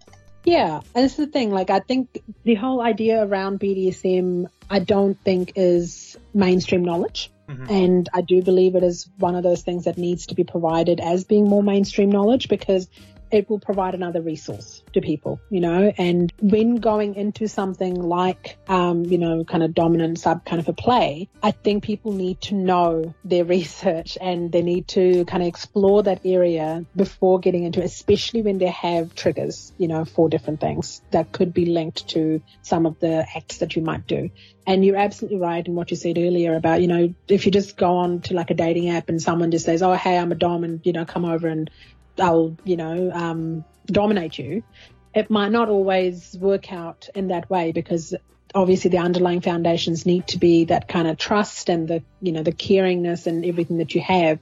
Yeah, and it's the thing. Like, I think the whole idea around BDSM, I don't think is mainstream knowledge, Mhm. and I do believe it is one of those things that needs to be provided as being more mainstream knowledge because it will provide another resource to people, you know. And when going into something like, um, you know, kind of dominant sub kind of a play, I think people need to know their *laughs* research and they need to kind of explore that area before getting into, it, especially when they have triggers, you know, for different things that could be linked to some of the acts that you might do. And you're absolutely right in what you said earlier about, you know, if you just go on to like a dating app and someone just says, oh, hey, I'm a dom and, you know, come over and I'll, you know, um, dominate you. It might not always work out in that way because obviously the underlying foundations need to be that kind of trust and the, you know, the caringness and everything that you have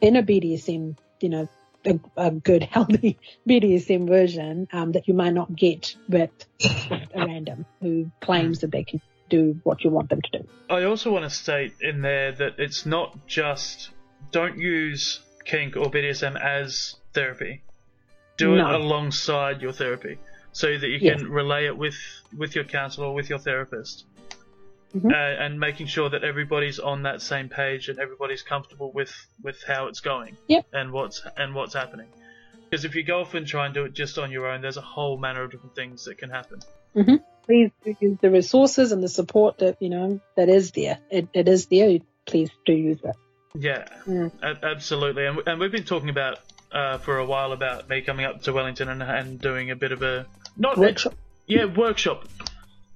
in a BDSM, you know, a, a good, *laughs* healthy BDSM version um, that you might not get with a random who claims that they can do what you want them to do. I also want to state in there that it's not just don't use kink or BDSM as therapy. Do No. it alongside your therapy so that you Yes. can relay it with with your counselor or with your therapist. Mhm. Uh, and making sure that everybody's on that same page and everybody's comfortable with with how it's going Yep. and what's and what's happening. Because if you go off and try and do it just on your own, there's a whole manner of different things that can happen. please do use the resources and the support that you know that is there. It, it is there. Please do use it. Yeah, Mm. a- absolutely. And, and we've been talking about uh, for a while about me coming up to Wellington and, and doing a bit of a not Workshop. yeah workshop.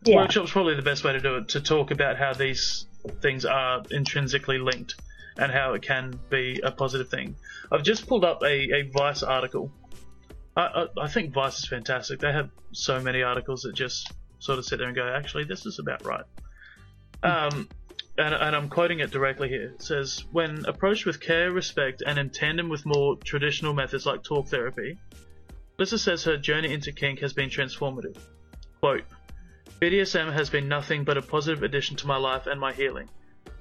Yeah. Workshop's probably the best way to do it to talk about how these things are intrinsically linked and how it can be a positive thing. I've just pulled up a, a Vice article. I, I, I think Vice is fantastic. They have so many articles that just sort of sit there and go, actually, this is about right. Um, and, and I'm quoting it directly here. It says, when approached with care, respect, and in tandem with more traditional methods like talk therapy, Lissa says her journey into kink has been transformative. Quote, BDSM has been nothing but a positive addition to my life and my healing.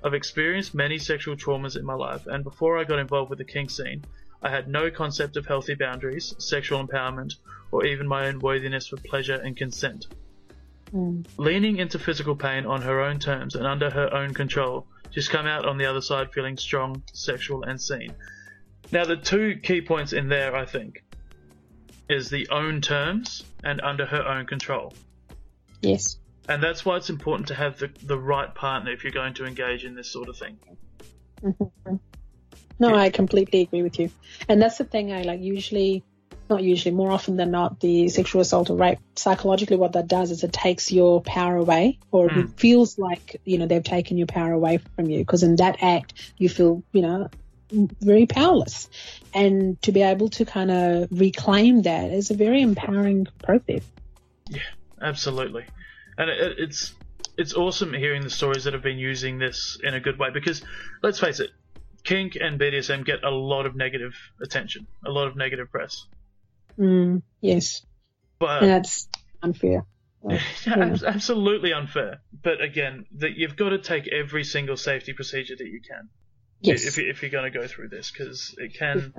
I've experienced many sexual traumas in my life, and before I got involved with the kink scene, I had no concept of healthy boundaries, sexual empowerment, or even my own worthiness for pleasure and consent. Mm. Leaning into physical pain on her own terms and under her own control, she's come out on the other side feeling strong, sexual, and seen. Now, the two key points in there, I think, is the own terms and under her own control. Yes. And that's why it's important to have the, the right partner if you're going to engage in this sort of thing. Mhm. No, I completely agree with you. And that's the thing I like usually not usually, more often than not, the sexual assault or rape, psychologically what that does is it takes your power away or it Mm. feels like, you know, they've taken your power away from you because in that act you feel, you know, very powerless. And to be able to kind of reclaim that is a very empowering process. Yeah, absolutely, and it- it's it's awesome hearing the stories that have been using this in a good way because let's face it, kink and BDSM get a lot of negative attention, a lot of negative press, Mm, yes. but And that's unfair. *laughs* yeah, absolutely unfair. But again, that you've got to take every single safety procedure that you can Yes. if, if you're going to go through this because it can.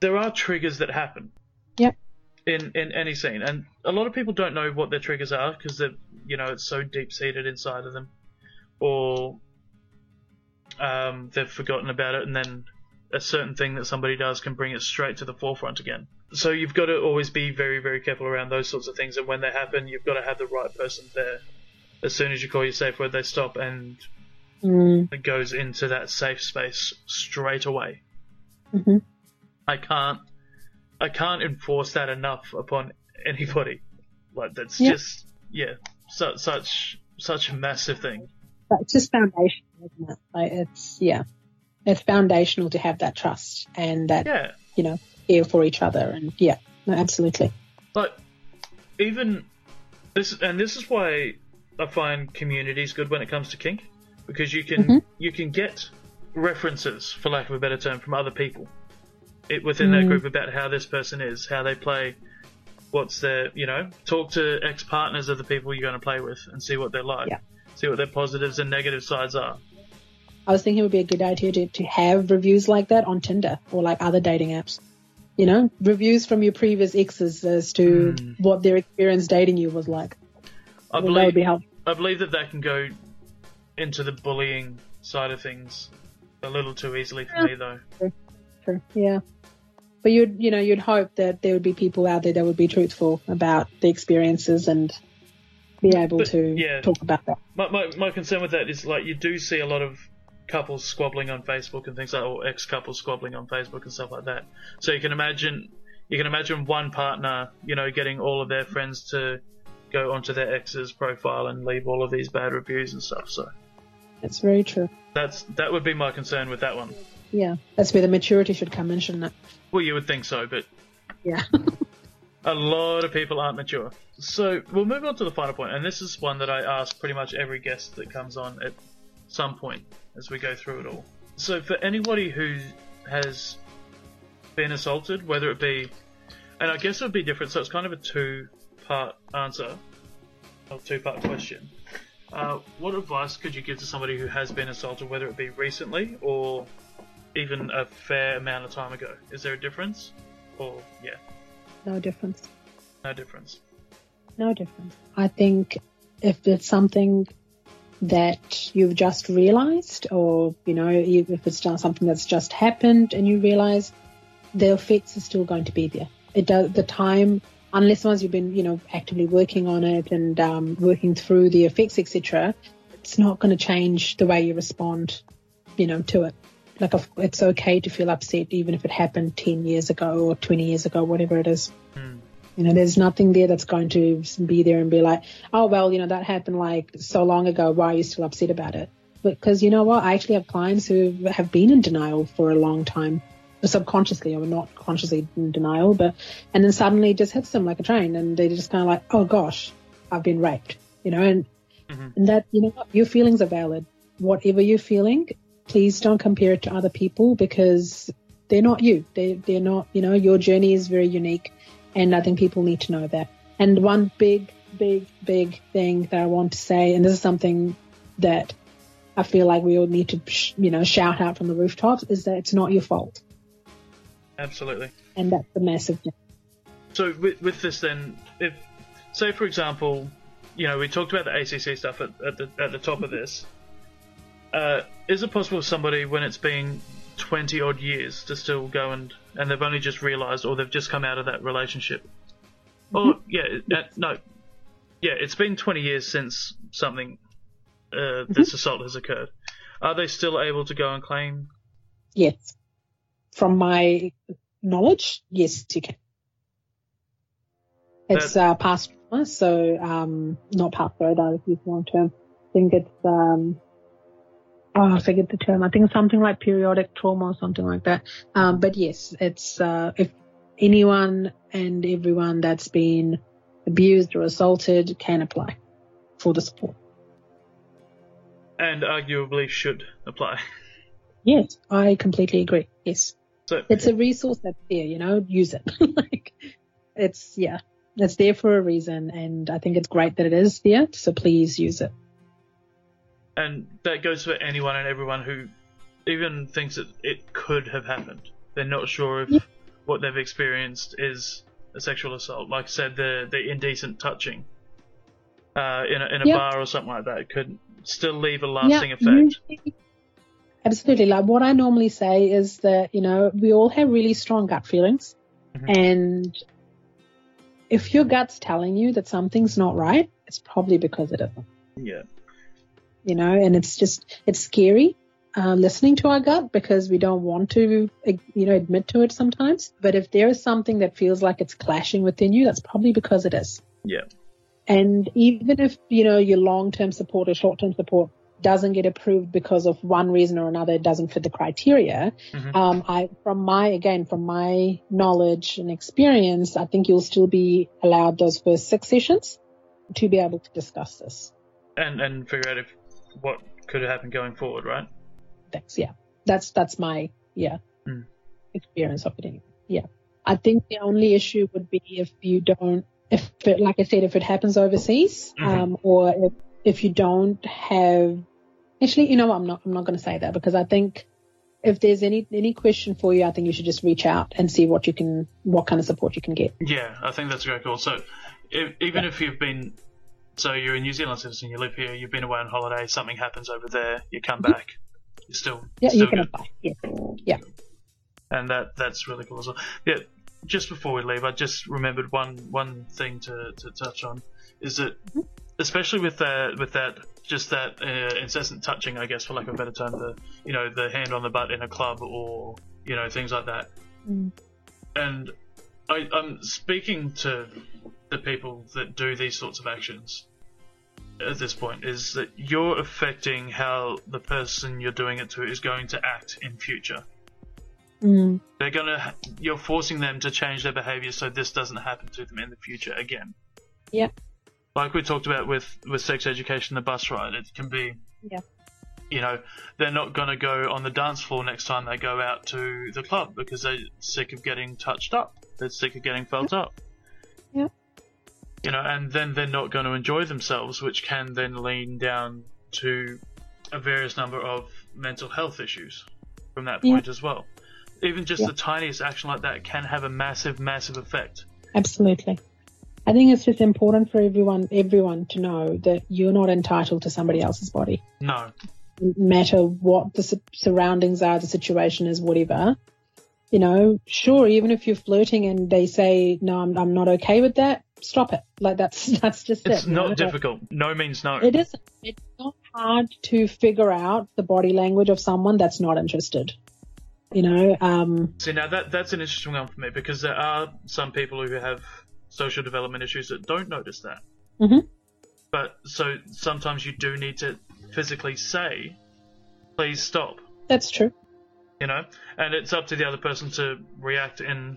There are triggers that happen. Yep. In in any scene, and a lot of people don't know what their triggers are because they're you know it's so deep seated inside of them, or um, they've forgotten about it, and then a certain thing that somebody does can bring it straight to the forefront again. So you've got to always be very very careful around those sorts of things, and when they happen, you've got to have the right person there. As soon as you call your safe word, they stop and Mm, it goes into that safe space straight away. hmm I can't I can't enforce that enough upon anybody. Like that's Yeah. just yeah, su- such such a massive thing. It's just foundation, isn't it? Like it's, yeah. It's foundational to have that trust and that Yeah. you know care for each other and yeah, no, absolutely. Like, even this, and this is why I find communities good when it comes to kink, because you can Mhm. you can get references, for lack of a better term, from other people it, within that Mm. group about how this person is, how they play, what's their, you know, talk to ex partners of the people you're going to play with and see what they're like, Yeah. see what their positives and negative sides are. I was thinking it would be a good idea to, to have reviews like that on Tinder or like other dating apps. You know, reviews from your previous exes as to Mm. what their experience dating you was like. I Well, believe be. I believe that that can go into the bullying side of things a little too easily for Yeah. me, though. True. Yeah. But you'd, you know, you'd hope that there would be people out there that would be truthful about the experiences and be able But, to yeah. talk about that. My, my, my concern with that is like you do see a lot of couples squabbling on Facebook and things like, or ex couples squabbling on Facebook and stuff like that. So you can imagine, you can imagine one partner, you know, getting all of their friends to go onto their ex's profile and leave all of these bad reviews and stuff. So It's very true. that's that would be my concern with that one. Yeah. That's where the maturity should come in, shouldn't it? Well, you would think so, but Yeah. *laughs* a lot of people aren't mature. So we'll move on to the final point, and this is one that I ask pretty much every guest that comes on at some point as we go through it all. So for anybody who has been assaulted, whether it be, and I guess it would be different, so it's kind of a two-part answer, or two-part question. Uh, what advice could you give to somebody who has been assaulted, whether it be recently or even a fair amount of time ago? Is there a difference? Or yeah, No difference. no difference. No difference. I think if it's something that you've just realized, or you know, if it's something that's just happened and you realize, the effects are still going to be there. It does the time, unless once you've been, you know, actively working on it and um, working through the effects, etc. It's not going to change the way you respond, you know, to it. Like it's okay to feel upset, even if it happened ten years ago or twenty years ago, whatever it is. You know, there's nothing there that's going to be there and be like, oh, well, you know, that happened like so long ago. Why are you still upset about it? Because you know what? I actually have clients who have been in denial for a long time, subconsciously or not consciously in denial, but, and then suddenly it just hits them like a train and they're just kind of like, oh gosh, I've been raped, you know, and, Mhm. and that, you know what? Your feelings are valid. Whatever you're feeling, please don't compare it to other people because they're not you. They, they're not, you know, your journey is very unique. And I think people need to know that. And one big, big, big thing that I want to say, and this is something that I feel like we all need to, you know, shout out from the rooftops, is that it's not your fault. Absolutely. And that's the massive. Thing. So with, with this, then, if say for example, you know, we talked about the ACC stuff at, at the at the top of this. Uh, is it possible somebody, when it's being 20 odd years to still go and, and they've only just realized or they've just come out of that relationship. Or, mm-hmm. yeah, uh, no. Yeah, it's been 20 years since something, uh, mm-hmm. this assault has occurred. Are they still able to go and claim? Yes. From my knowledge, yes, you can. It's uh, past trauma, so um, not past the radar if you've long term. I think it's um, oh, I forget the term. I think it's something like periodic trauma or something like that. Um, but yes, it's, uh, if anyone and everyone that's been abused or assaulted can apply for the support. And arguably should apply. Yes, I completely agree. Yes. So it's a resource that's there, you know, use it. *laughs* like it's yeah, it's there for a reason and I think it's great that it is there, so please use it. And that goes for anyone and everyone who even thinks that it could have happened. They're not sure if Yeah. what they've experienced is a sexual assault. Like I said, the the indecent touching uh, in a, in a Yeah. bar or something like that could still leave a lasting yeah, effect. absolutely. Like what I normally say is that, you know, we all have really strong gut feelings Mhm. and if your gut's telling you that something's not right, it's probably because it isn't. Yeah, you know, and it's just, it's scary uh, listening to our gut because we don't want to, uh, you know, admit to it sometimes. But if there is something that feels like it's clashing within you, that's probably because it is. yeah, And even if, you know, your long-term support or short-term support doesn't get approved because of one reason or another, it doesn't fit the criteria. Mhm. Um, I, from my, again, from my knowledge and experience, I think you'll still be allowed those first six sessions to be able to discuss this. and and figure out if what could happen going forward, right? Thanks. Yeah. That's, that's my, yeah, Hmm. experience of it. Yeah. I think the only issue would be if you don't, if it, like I said, if it happens overseas, Mhm. um, or if, if you don't have, actually, you know what, I'm not, I'm not going to say that because I think if there's any, any question for you, I think you should just reach out and see what you can, what kind of support you can get. Yeah, I think that's a great call. So, if, even if you've been, so you're a New Zealand citizen, you live here, you've been away on holiday, something happens over there, you come back, you're still, Mm-hmm. Yeah, still you can good. apply. Yeah. Yeah. and that that's really cool as well. Yeah, just before we leave, I just remembered one one thing to, to touch on is that especially with that with that just that uh, incessant touching, I guess for lack of a better term, the you know the hand on the butt in a club or you know things like that, Mm. and I, I'm speaking to the people that do these sorts of actions at this point is that you're affecting how the person you're doing it to is going to act in future Mm. they're gonna you're forcing them to change their behavior so this doesn't happen to them in the future again Yeah. like we talked about with with sex education the bus ride it can be Yeah. you know they're not gonna go on the dance floor next time they go out to the club because they're sick of getting touched up they're sick of getting felt up. You know and then they're not going to enjoy themselves which can then lean down to a various number of mental health issues from that Yeah. point as well even just Yeah. the tiniest action like that can have a massive, massive effect. Absolutely. I think it's just important for everyone, everyone to know that you're not entitled to somebody else's body. No, No matter what the surroundings are, the situation is, whatever. You know, sure, even if you're flirting and they say, no, I'm, I'm not okay with that, stop it. Like that's, *laughs* that's just it's it. know? not difficult. No means no. It isn't. It's not hard to figure out the body language of someone that's not interested. You know, um, See, now that that's an interesting one for me because there are some people who have social development issues that don't notice that. Mhm. But so sometimes you do need to physically say, "Please stop," that's true. you know, and it's up to the other person to react in,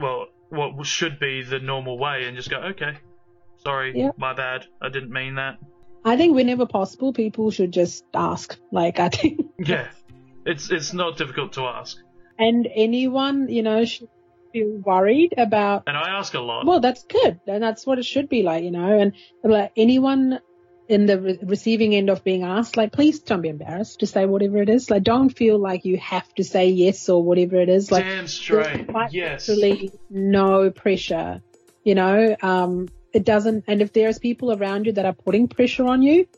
well, what should be the normal way, and just go, "Okay, sorry, Yeah. my bad, I didn't mean that." I think whenever possible, people should just ask. Like, I think *laughs* Yeah, it's it's not difficult to ask, and anyone, you know, should feel worried about. and I ask a lot. Well, that's good, and that's what it should be like, you know. And like anyone in the re- receiving end of being asked, like, please don't be embarrassed to say whatever it is. Like, don't feel like you have to say yes or whatever it is. Like, Damn straight, quite yes. literally no pressure. You know, um, it doesn't. And if there's people around you that are putting pressure on you,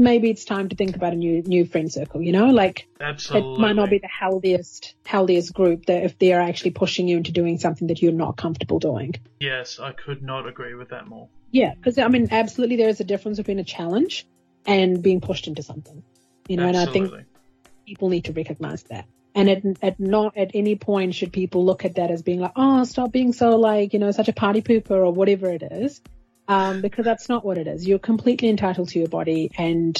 maybe it's time to think about a new new friend circle. You know, like Absolutely. it might not be the healthiest healthiest group that if they are actually pushing you into doing something that you're not comfortable doing. Yes, I could not agree with that more. Yeah, because I mean, absolutely, there is a difference between a challenge and being pushed into something. You know, and I think people need to recognize that. And at, at not at any point should people look at that as being like, oh, stop being so like, you know, such a party pooper or whatever it is. Um, because that's not what it is. You're completely entitled to your body and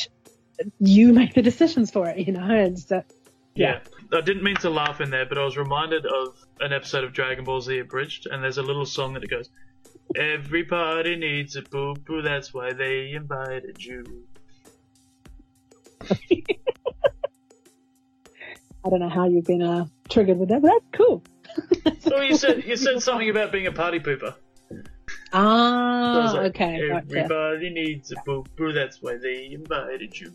you make the decisions for it, you know, it's, uh, Yeah. I didn't mean to laugh in there, but I was reminded of an episode of Dragon Ball Z Abridged, and there's a little song that it goes, Everybody needs a boo boo, that's why they invited you. *laughs* I don't know how you've been, uh, triggered with that, but that's cool. so you said you said *laughs* something about being a party pooper. So Ah, was like, okay. Gotcha. Everybody needs a boo boo, that's why they invited you.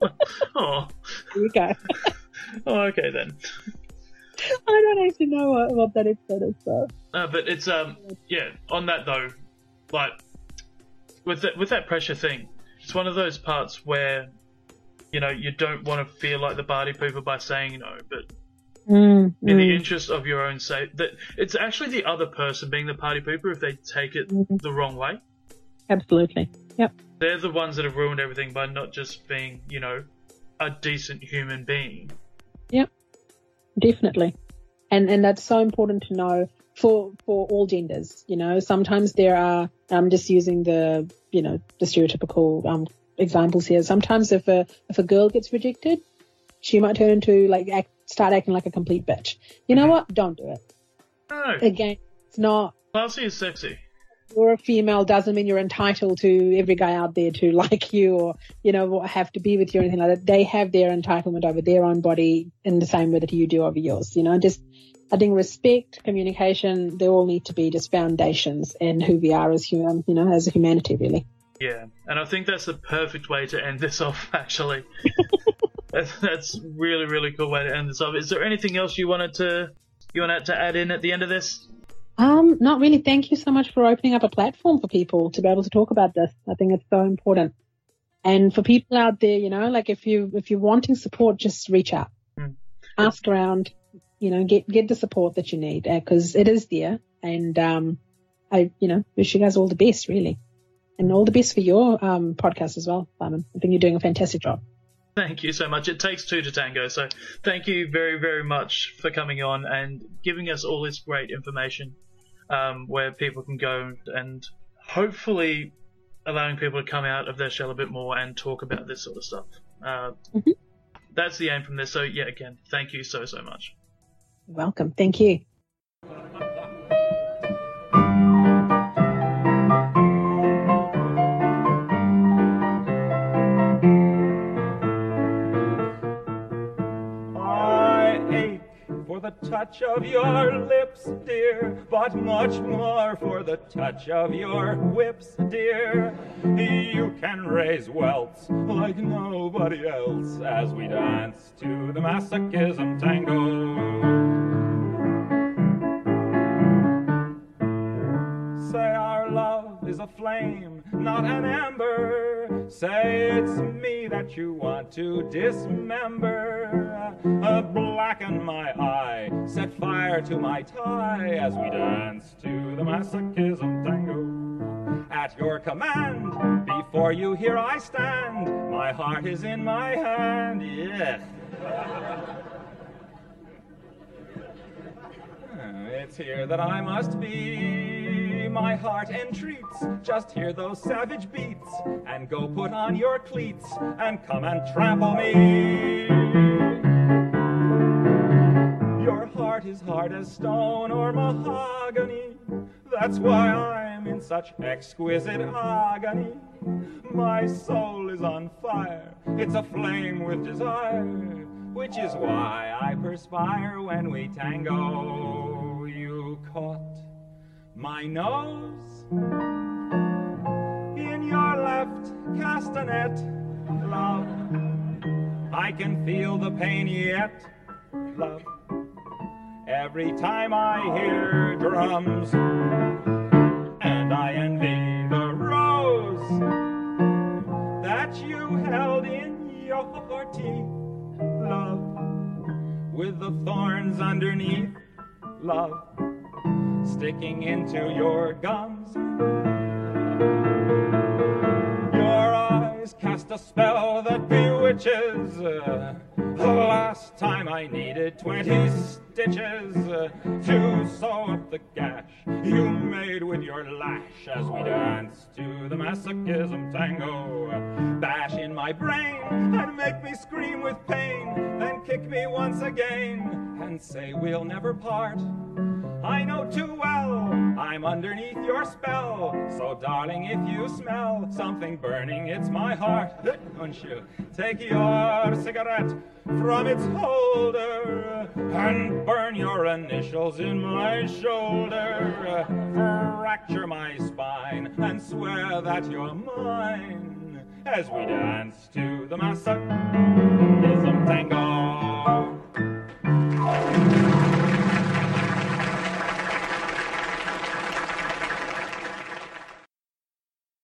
*laughs* oh, There you go. oh, okay then. I don't actually know what, what that episode is, so. Uh, but it's um yeah. On that though, like with that with that pressure thing, it's one of those parts where you know you don't want to feel like the party pooper by saying no, but Mm, in the mm, interest of your own safety, that it's actually the other person being the party pooper if they take it Mhm. the wrong way. absolutely. Yep. They're the ones that have ruined everything by not just being you know a decent human being. Yep. Definitely. And and that's so important to know for for all genders. You know, sometimes there are. I'm just using the you know the stereotypical um, examples here. Sometimes if a if a girl gets rejected, she might turn into like act, start acting like a complete bitch. You know mm-hmm. what? Don't do it. No, Again, it's not. classy is sexy. You're a female doesn't mean you're entitled to every guy out there to *laughs* like you or you know have to be with you or anything like that. They have their entitlement over their own body in the same way that you do over yours. You know, just I think respect, communication, they all need to be just foundations in who we are as human, you know, as a humanity, really. Yeah, and I think that's the perfect way to end this *laughs* off. Actually, *laughs* that's, that's really really cool way to end this off. Is there anything else you wanted to you wanted to add in at the end of this? Um, not really. Thank you so much for opening up a platform for people to be able to talk about this. I think it's so important. And for people out there, you know, like if you if you're wanting support, just reach out, Mm. ask around, you know, get get the support that you need because it is there. And um, I, you know, wish you guys all the best, really, and all the best for your um podcast as well, Simon. I think you're doing a fantastic job. Thank you so much. It takes two to tango, so thank you very very much for coming on and giving us all this great information, um, where people can go and hopefully allowing people to come out of their shell a bit more and talk about this sort of stuff. Uh, Mhm. That's the aim from this. So yeah, again, thank you so so much. You're welcome. Thank you. Touch of your lips, dear, but much more for the touch of your whips, dear. You can raise welts like nobody else as we dance to the masochism tango. Say our love is a flame, not an ember. Say it's me that you want to dismember. Uh, blackened my eye, set fire to my tie as we dance to the masochism tango. At your command, before you here I stand. My heart is in my hand, yes. *laughs* It's here that I must be. My heart entreats. Just hear those savage beats and go put on your cleats and come and trample me. Heart is hard as stone or mahogany. That's why I'm in such exquisite agony. My soul is on fire. It's aflame with desire, which is why I perspire when we tango. You caught my nose in your left castanet, love. I can feel the pain yet, love. Every time I hear drums, and I envy the rose that you held in your teeth, love, with the thorns underneath, love, sticking into your gums. Your eyes cast a spell that bewitches. Uh, the last time I needed 20 stitches uh, to sew up the gash you made with your lash as we danced to the masochism tango. Bash in my brain and make me scream with pain, then kick me once again and say we'll never part. I know too well I'm underneath your spell. So, darling, if you smell something burning, it's my heart. *laughs* Don't you take your cigarette from its holder and burn your initials in my shoulder, fracture my spine, and swear that you're mine as we dance to the masochism tango.